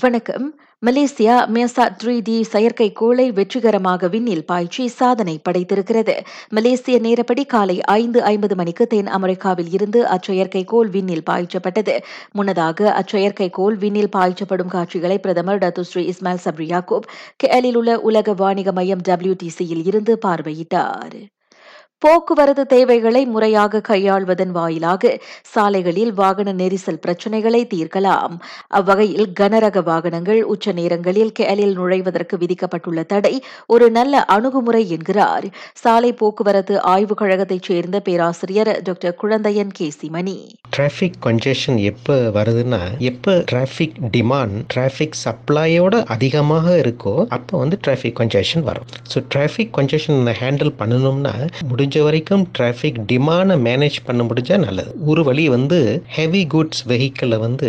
வணக்கம். Malaysia மியசாட் three D செயற்கைக்கோளை வெற்றிகரமாக விண்ணில் பாய்ச்சி சாதனை படைத்திருக்கிறது. மலேசிய நேரப்படி காலை ஐந்து ஐம்பது மணிக்கு தென் அமெரிக்காவில் இருந்து அச்செயற்கைக்கோள் விண்ணில் பாய்ச்சப்பட்டது. முன்னதாக அச்செயற்கைக்கோள் விண்ணில் பாய்ச்சப்படும் காட்சிகளை பிரதமர் Datuk Seri Ismail Sabri Yaakob கேலில் உள்ள உலக வாணிக மையம் டபிள்யூடிசியில் இருந்து பார்வையிட்டார். போக்குவரத்து தேவைகளை முறையாக கையாள்வதன் வாயிலாக சாலைகளில் வாகன நெரிசல் பிரச்சினைகளை தீர்க்கலாம். அவ்வகையில் கனரக வாகனங்கள் உச்ச நேரங்களில் கேலில் நுழைவதற்கு விதிக்கப்பட்டுள்ள தடை ஒரு நல்ல அணுகுமுறை என்கிறார். சாலை போக்குவரத்து ஆய்வுக் கழகத்தைச் சேர்ந்த பேராசிரியர் doctor Kuzhandaiyan Kesimani traffic congestion எப்போ வருதுன்னா எப்போ டிராஃபிக் டிமாண்ட் டிராஃபிக் சப்ளையோட அதிகமாக இருக்கோ அப்போ வந்து டிராஃபிக் கன்ஜெஷன் வரும். ஸோ டிராஃபிக் கன்ஜெஷன் ஹேண்டில் பண்ணணும்னா முடிஞ்ச வரைக்கும் டிராஃபிக் டிமாண்டை மேனேஜ் பண்ண முடிஞ்சால் நல்லது. ஒரு வழி வந்து ஹெவி குட்ஸ் வெஹிக்கிளை வந்து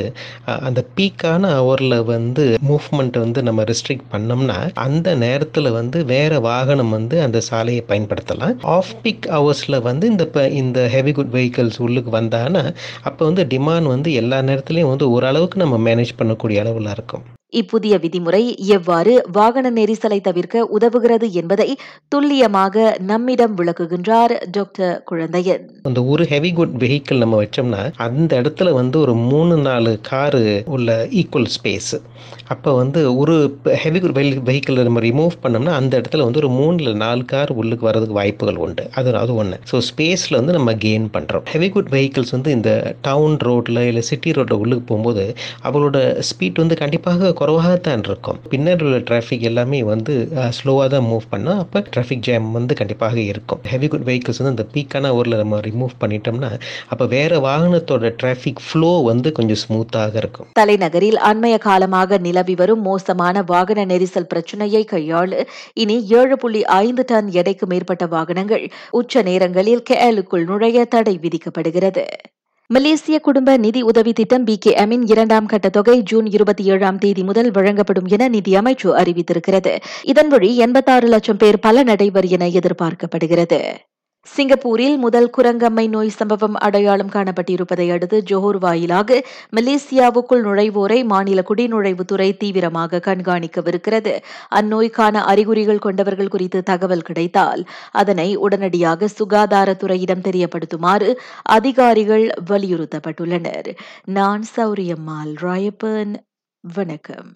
அந்த பீக்கான ஹவரில் வந்து மூவ்மெண்ட் வந்து நம்ம ரெஸ்ட்ரிக்ட் பண்ணோம்னா அந்த நேரத்தில் வந்து வேற வாகனம் வந்து அந்த சாலையை பயன்படுத்தலாம். ஆஃப் பீக் ஹவர்ஸில் வந்து இந்த இந்த ஹெவி குட் வெஹிக்கிள்ஸ் உள்ளுக்கு வந்தாங்கன்னா அப்போ வந்து டிமாண்ட் வந்து எல்லா நேரத்துலையும் வந்து ஓரளவுக்கு நம்ம மேனேஜ் பண்ணக்கூடிய அளவில் இருக்கும். இப்புதிய விதிமுறை எவ்வாறு வாகன நெரிசலை தவிர்க்க உதவுகிறது என்பதை துல்லியமாக நம்மிடம் விளக்குகின்றார் டாக்டர் குழந்தையன். அந்த ஒரு ஹெவி குட் வெஹிக்கிள் நம்ம வச்சோம்னா அந்த இடத்துல வந்து ஒரு மூணு நாலு காரு உள்ள ஈக்குவல் ஸ்பேஸ் அப்போ வந்து ஒரு ஹெவி குட் வெஹிக்கிள் நம்ம ரிமூவ் பண்ணோம்னா அந்த இடத்துல வந்து ஒரு மூணுல நாலு கார் உள்ளுக்கு வரதுக்கு வாய்ப்புகள் உண்டு. அது அது ஒன்று ஸோ ஸ்பேஸில் வந்து நம்ம கெயின் பண்ணுறோம் ஹெவி குட் வெஹிக்கிள்ஸ் வந்து இந்த டவுன் ரோட்டில் இல்லை சிட்டி ரோட்டில் உள்ளுக்கு போகும்போது அவளோட ஸ்பீட் வந்து கண்டிப்பாக குறைவாகத்தான் இருக்கும். பின்னர் உள்ள டிராஃபிக் எல்லாமே வந்து ஸ்லோவாக தான் மூவ் பண்ணோம் அப்போ டிராஃபிக் ஜாம் வந்து கண்டிப்பாக இருக்கும். ஹெவி குட் வெஹிக்கிள்ஸ் வந்து இந்த பீக்கான ஊரில் நம்ம ரிமூவ் பண்ணிட்டோம்னா அப்போ வேறு வாகனத்தோட டிராஃபிக் ஃப்ளோ வந்து கொஞ்சம் ஸ்மூத்தாக இருக்கும். தலைநகரில் அண்மைய காலமாக நிலவி வரும் மோசமான வாகன நெரிசல் பிரச்சனையை கையாள இனி ஏழு புள்ளி ஐந்து டன் எடைக்கு மேற்பட்ட வாகனங்கள் உச்ச நேரங்களில் கேலுக்குள் நுழைய தடை விதிக்கப்படுகிறது. மலேசிய குடும்ப நிதி உதவி திட்டம் பி கே எம்மின் இரண்டாம் கட்ட தொகை ஜூன் இருபத்தி ஏழாம் தேதி முதல் வழங்கப்படும் என நிதி அமைச்சு அறிவித்திருக்கிறது. இதன் வழி எண்பத்தாறு லட்சம் பேர் பலனடைவர் என எதிர்பார்க்கப்படுகிறது. சிங்கப்பூரில் முதல் குரங்கம்மை நோய் சம்பவம் அடையாளம் காணப்பட்டிருப்பதை அடுத்து ஜோஹர் வாயிலாக மலேசியாவுக்குள் நுழைவோரை மாநில குடிநுழைவுத்துறை தீவிரமாக கண்காணிக்கவிருக்கிறது. அந்நோய்க்கான அறிகுறிகள் கொண்டவர்கள் குறித்து தகவல் கிடைத்தால் அதனை உடனடியாக சுகாதாரத்துறையிடம் தெரியப்படுத்துமாறு அதிகாரிகள் வலியுறுத்தப்பட்டுள்ளனர். நான் சௌரியம்மாள் ராயப்பன். வணக்கம்.